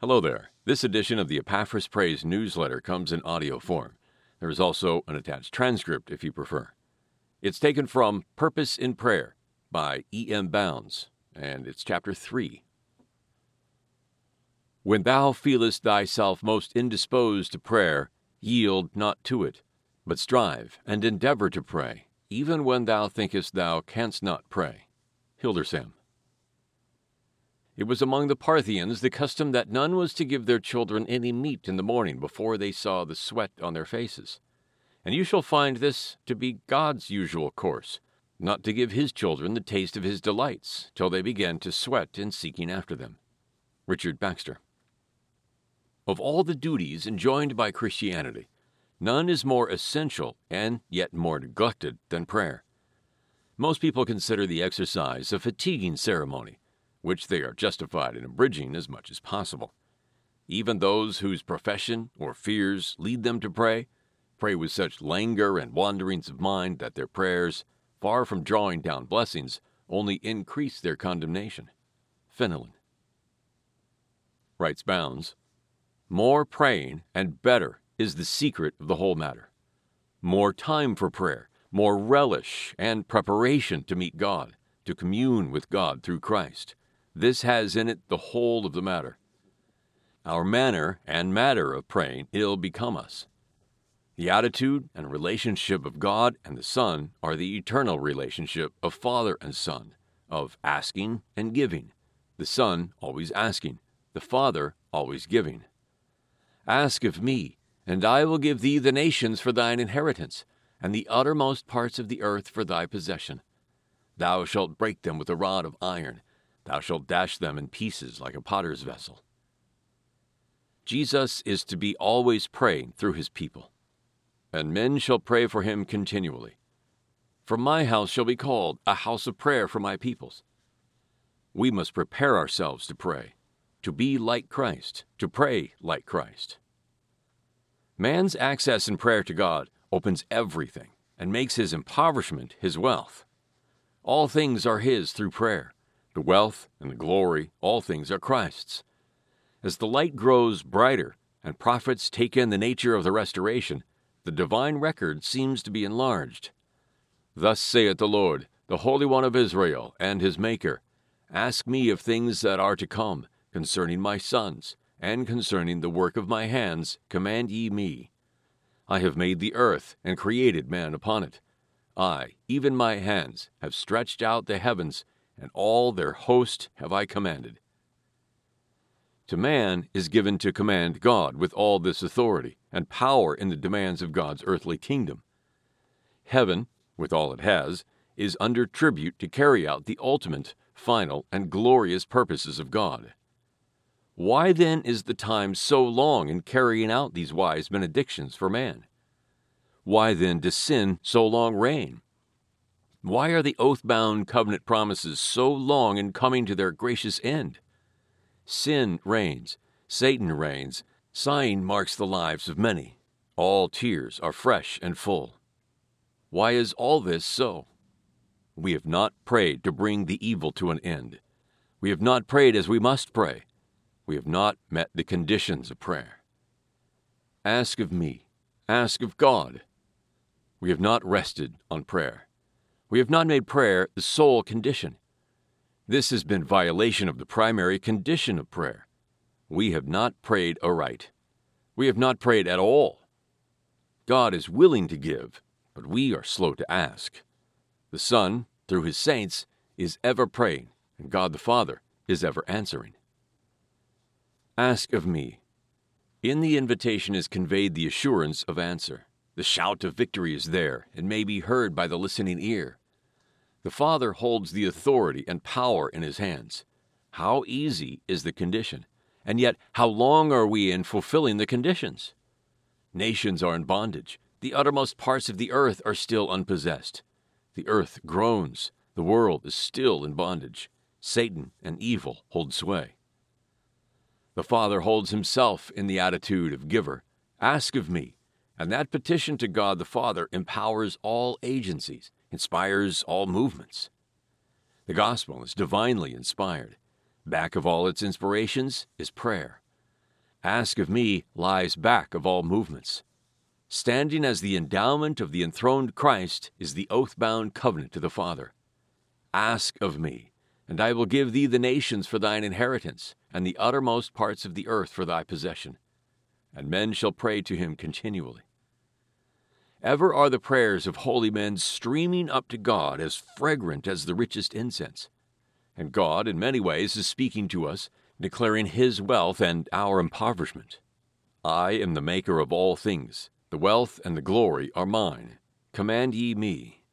Hello there. This edition of the Epaphras Prays newsletter comes in audio form. There is also an attached transcript if you prefer. It's taken from Purpose in Prayer by E.M. Bounds, and it's chapter 3. When thou feelest thyself most indisposed to prayer, yield not to it, but strive and endeavor to pray, even when thou thinkest thou canst not pray. Hildersam. It was among the Parthians the custom that none was to give their children any meat in the morning before they saw the sweat on their faces. And you shall find this to be God's usual course, not to give his children the taste of his delights till they begin to sweat in seeking after them. Richard Baxter. Of all the duties enjoined by Christianity, none is more essential and yet more neglected than prayer. Most people consider the exercise a fatiguing ceremony, which they are justified in abridging as much as possible. Even those whose profession or fears lead them to pray, pray with such languor and wanderings of mind that their prayers, far from drawing down blessings, only increase their condemnation. Fenelon. Writes Bounds More praying and better is the secret of the whole matter. More time for prayer more relish and preparation to meet God, to commune with God through Christ. This has in it the whole of the matter. Our manner and matter of praying ill become us. The attitude and relationship of God and the Son are the eternal relationship of Father and Son, of asking and giving, the Son always asking, the Father always giving. Ask of me, and I will give thee the nations for thine inheritance, and the uttermost parts of the earth for thy possession. Thou shalt break them with a rod of iron, thou shalt dash them in pieces like a potter's vessel. Jesus is to be always praying through his people, and men shall pray for him continually. For my house shall be called a house of prayer for my peoples. We must prepare ourselves to pray, to be like Christ, to pray like Christ. Man's access in prayer to God opens everything and makes his impoverishment his wealth. All things are his through prayer. The wealth and the glory, all things are Christ's. As the light grows brighter and prophets take in the nature of the restoration, the divine record seems to be enlarged. Thus saith the Lord, the Holy One of Israel, and his Maker Ask me of things that are to come, concerning my sons, and concerning the work of my hands, command ye me. I have made the earth and created man upon it. I, even my hands, have stretched out the heavens, and all their host have I commanded. To man is given to command God with all this authority and power in the demands of God's earthly kingdom. Heaven, with all it has, is under tribute to carry out the ultimate, final, and glorious purposes of God. Why then is the time so long in carrying out these wise benedictions for man? Why then does sin so long reign? Why are the oath bound covenant promises so long in coming to their gracious end? Sin reigns, Satan reigns, sighing marks the lives of many. All tears are fresh and full. Why is all this so? We have not prayed to bring the evil to an end. We have not prayed as we must pray we have not met the conditions of prayer. Ask of me, ask of God. We have not rested on prayer. We have not made prayer the sole condition. This has been violation of the primary condition of prayer. We have not prayed aright. We have not prayed at all. God is willing to give, but we are slow to ask. The Son, through his saints, is ever praying, and God the Father is ever answering. Ask of me. In the invitation is conveyed the assurance of answer. The shout of victory is there and may be heard by the listening ear. The Father holds the authority and power in his hands. How easy is the condition, and yet how long are we in fulfilling the conditions? Nations are in bondage. The uttermost parts of the earth are still unpossessed. The earth groans. The world is still in bondage. Satan and evil hold sway. The Father holds himself in the attitude of giver. Ask of me. And that petition to God the Father empowers all agencies, inspires all movements. The gospel is divinely inspired. Back of all its inspirations is prayer. Ask of me lies back of all movements. Standing as the endowment of the enthroned Christ is the oath bound covenant to the Father. Ask of me, and I will give thee the nations for thine inheritance, and the uttermost parts of the earth for thy possession. And men shall pray to him continually. Ever are the prayers of holy men streaming up to God as fragrant as the richest incense. And God, in many ways, is speaking to us, declaring his wealth and our impoverishment. I am the maker of all things. The wealth and the glory are mine. Command ye me.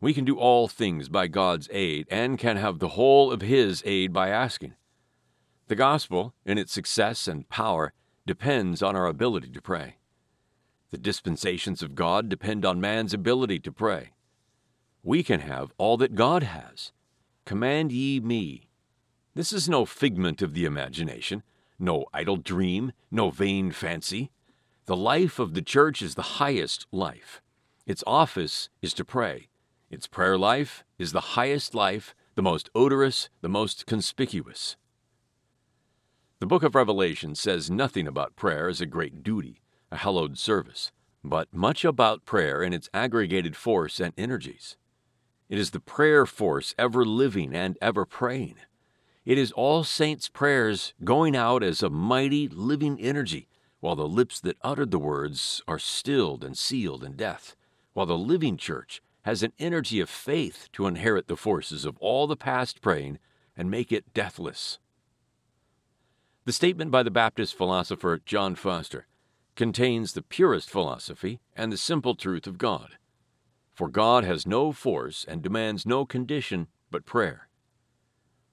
We can do all things by God's aid and can have the whole of His aid by asking. The gospel, in its success and power, depends on our ability to pray. The dispensations of God depend on man's ability to pray. We can have all that God has. Command ye me. This is no figment of the imagination, no idle dream, no vain fancy. The life of the church is the highest life. Its office is to pray. Its prayer life is the highest life, the most odorous, the most conspicuous. The book of Revelation says nothing about prayer as a great duty, a hallowed service, but much about prayer and its aggregated force and energies. It is the prayer force ever living and ever praying. It is all saints' prayers going out as a mighty living energy while the lips that uttered the words are stilled and sealed in death, while the living church has an energy of faith to inherit the forces of all the past praying and make it deathless. The statement by the Baptist philosopher John Foster contains the purest philosophy and the simple truth of God. For God has no force and demands no condition but prayer.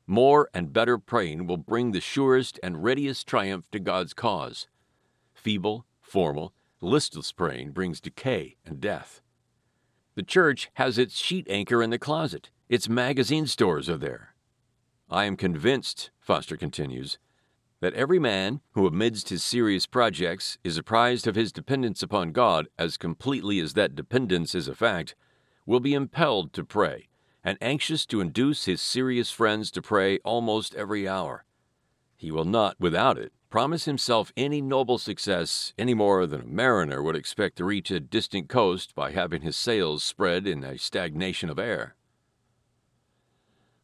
More and better praying will bring the surest and readiest triumph to God's cause Feeble, formal, listless praying brings decay and death. The church has its sheet anchor in the closet, its magazine stores are there. I am convinced, Foster continues, that every man who, amidst his serious projects, is apprised of his dependence upon God as completely as that dependence is a fact, will be impelled to pray, and anxious to induce his serious friends to pray almost every hour. He will not, without it, promise himself any noble success any more than a mariner would expect to reach a distant coast by having his sails spread in a stagnation of air.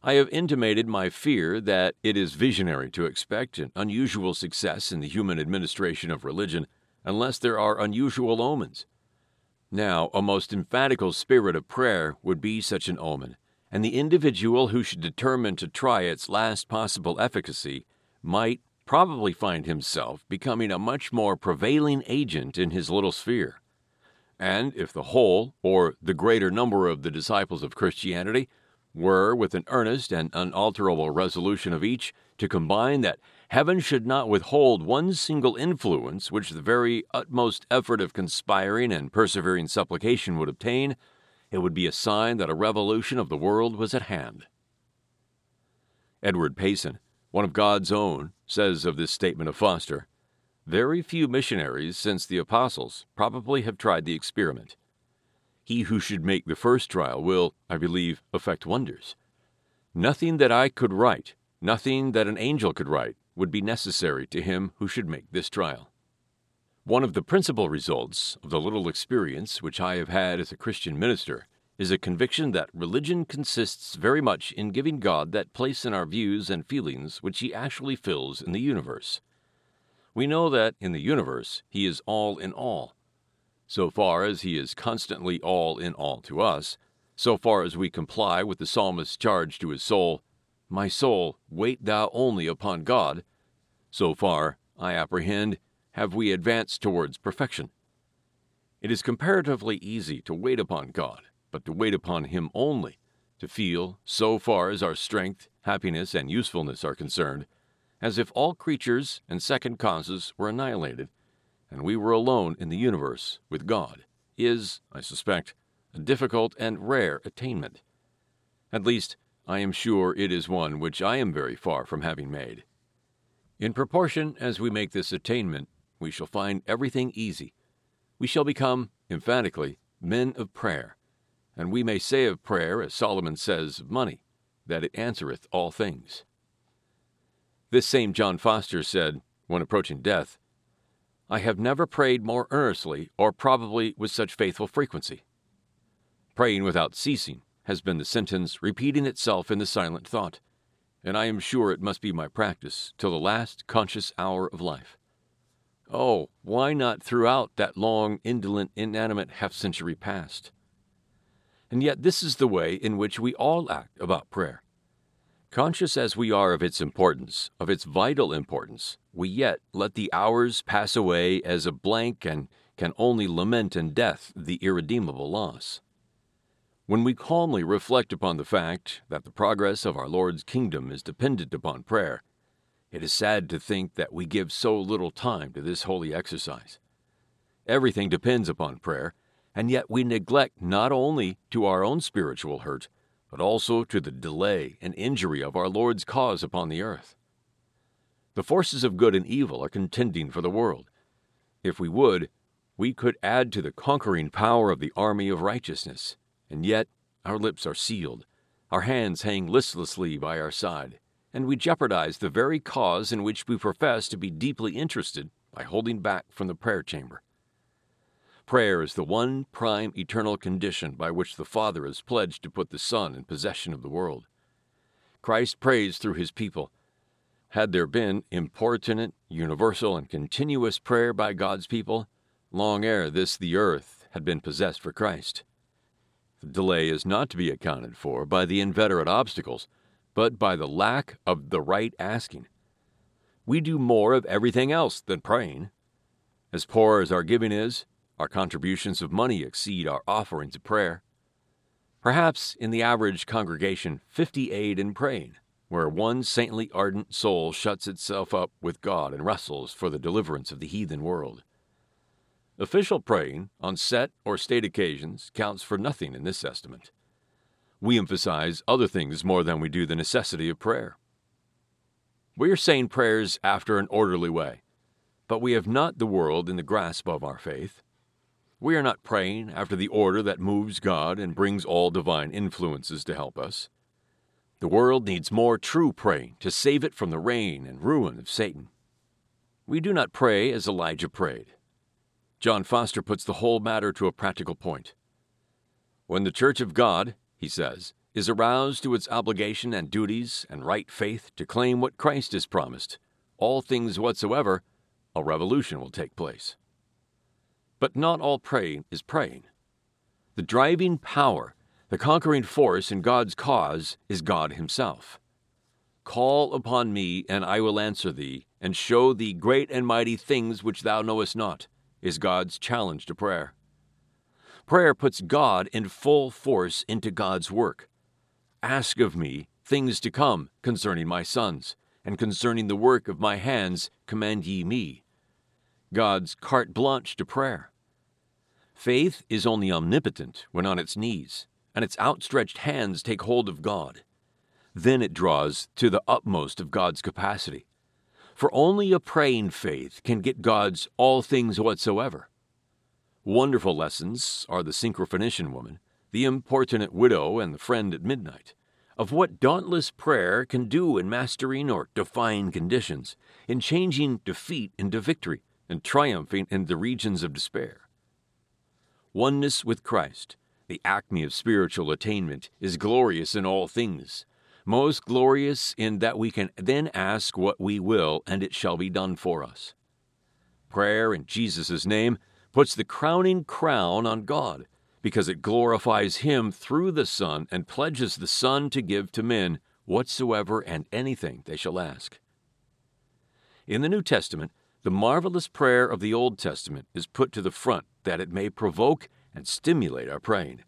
I have intimated my fear that it is visionary to expect an unusual success in the human administration of religion unless there are unusual omens. Now, a most emphatical spirit of prayer would be such an omen, and the individual who should determine to try its last possible efficacy might probably find himself becoming a much more prevailing agent in his little sphere. And if the whole, or the greater number of the disciples of Christianity, were, with an earnest and unalterable resolution of each, to combine that heaven should not withhold one single influence which the very utmost effort of conspiring and persevering supplication would obtain, it would be a sign that a revolution of the world was at hand. Edward Payson, one of God's own, says of this statement of Foster Very few missionaries since the apostles probably have tried the experiment. He who should make the first trial will, I believe, effect wonders. Nothing that I could write, nothing that an angel could write, would be necessary to him who should make this trial. One of the principal results of the little experience which I have had as a Christian minister is a conviction that religion consists very much in giving God that place in our views and feelings which He actually fills in the universe. We know that in the universe He is all in all. So far as He is constantly all in all to us, so far as we comply with the psalmist's charge to his soul, My soul, wait thou only upon God, so far, I apprehend, have we advanced towards perfection. It is comparatively easy to wait upon God but to wait upon Him only, to feel, so far as our strength, happiness, and usefulness are concerned, as if all creatures and second causes were annihilated, and we were alone in the universe with God, is, I suspect, a difficult and rare attainment. At least, I am sure it is one which I am very far from having made. In proportion as we make this attainment, we shall find everything easy. We shall become, emphatically, men of prayer, and we may say of prayer, as Solomon says of money, that it answereth all things. This same John Foster said, when approaching death, I have never prayed more earnestly or probably with such faithful frequency. Praying without ceasing has been the sentence repeating itself in the silent thought, and I am sure it must be my practice till the last conscious hour of life. Oh, why not throughout that long, indolent, inanimate half century past? And yet, this is the way in which we all act about prayer. Conscious as we are of its importance, of its vital importance, we yet let the hours pass away as a blank and can only lament in death the irredeemable loss. When we calmly reflect upon the fact that the progress of our Lord's kingdom is dependent upon prayer, it is sad to think that we give so little time to this holy exercise. Everything depends upon prayer, and yet we neglect not only to our own spiritual hurt, but also to the delay and injury of our Lord's cause upon the earth. The forces of good and evil are contending for the world. If we would, we could add to the conquering power of the army of righteousness, and yet our lips are sealed, our hands hang listlessly by our side, and we jeopardize the very cause in which we profess to be deeply interested by holding back from the prayer chamber. Prayer is the one prime eternal condition by which the Father is pledged to put the Son in possession of the world. Christ prays through his people. Had there been importunate, universal, and continuous prayer by God's people, long ere this the earth had been possessed for Christ. The delay is not to be accounted for by the inveterate obstacles but by the lack of the right asking. We do more of everything else than praying. As poor as our giving is, our contributions of money exceed our offerings of prayer. Perhaps in the average congregation, 50 aid in praying, where one saintly ardent soul shuts itself up with God and wrestles for the deliverance of the heathen world. Official praying on set or state occasions counts for nothing in this estimate we emphasize other things more than we do the necessity of prayer. We are saying prayers after an orderly way, but we have not the world in the grasp of our faith. We are not praying after the order that moves God and brings all divine influences to help us. The world needs more true praying to save it from the reign and ruin of Satan. We do not pray as Elijah prayed. John Foster puts the whole matter to a practical point. When the Church of God, he says, is aroused to its obligation and duties and right faith to claim what Christ has promised, all things whatsoever, a revolution will take place. But not all praying is praying. The driving power, the conquering force in God's cause is God Himself. Call upon me, and I will answer thee, and show thee great and mighty things which thou knowest not, is God's challenge to prayer. Prayer puts God in full force into God's work. Ask of me things to come concerning my sons, and concerning the work of my hands command ye me. God's carte blanche to prayer. Faith is only omnipotent when on its knees, and its outstretched hands take hold of God. Then it draws to the utmost of God's capacity. For only a praying faith can get God's all things whatsoever. Wonderful lessons are the Syrophoenician woman, the importunate widow, and the friend at midnight, of what dauntless prayer can do in mastering or defying conditions, in changing defeat into victory, and triumphing in the regions of despair. Oneness with Christ, the acme of spiritual attainment, is glorious in all things, most glorious in that we can then ask what we will, and it shall be done for us. Prayer in Jesus' name puts the crowning crown on God because it glorifies Him through the Son and pledges the Son to give to men whatsoever and anything they shall ask. In the New Testament, the marvelous prayer of the Old Testament is put to the front that it may provoke and stimulate our praying,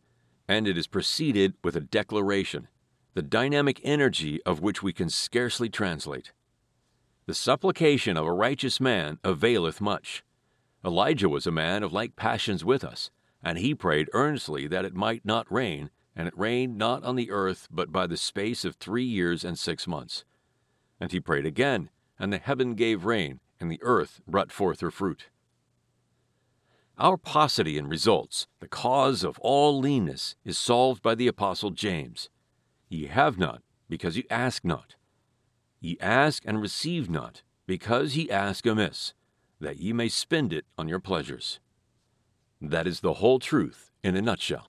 and it is preceded with a declaration, the dynamic energy of which we can scarcely translate. The supplication of a righteous man availeth much. Elijah was a man of like passions with us, and he prayed earnestly that it might not rain, and it rained not on the earth but by the space of three years and six months. And he prayed again, and the heaven gave rain, and the earth brought forth her fruit. Our paucity in results, the cause of all leanness, is solved by the Apostle James. Ye have not, because ye ask not. Ye ask and receive not, because ye ask amiss, that ye may spend it on your pleasures. That is the whole truth in a nutshell.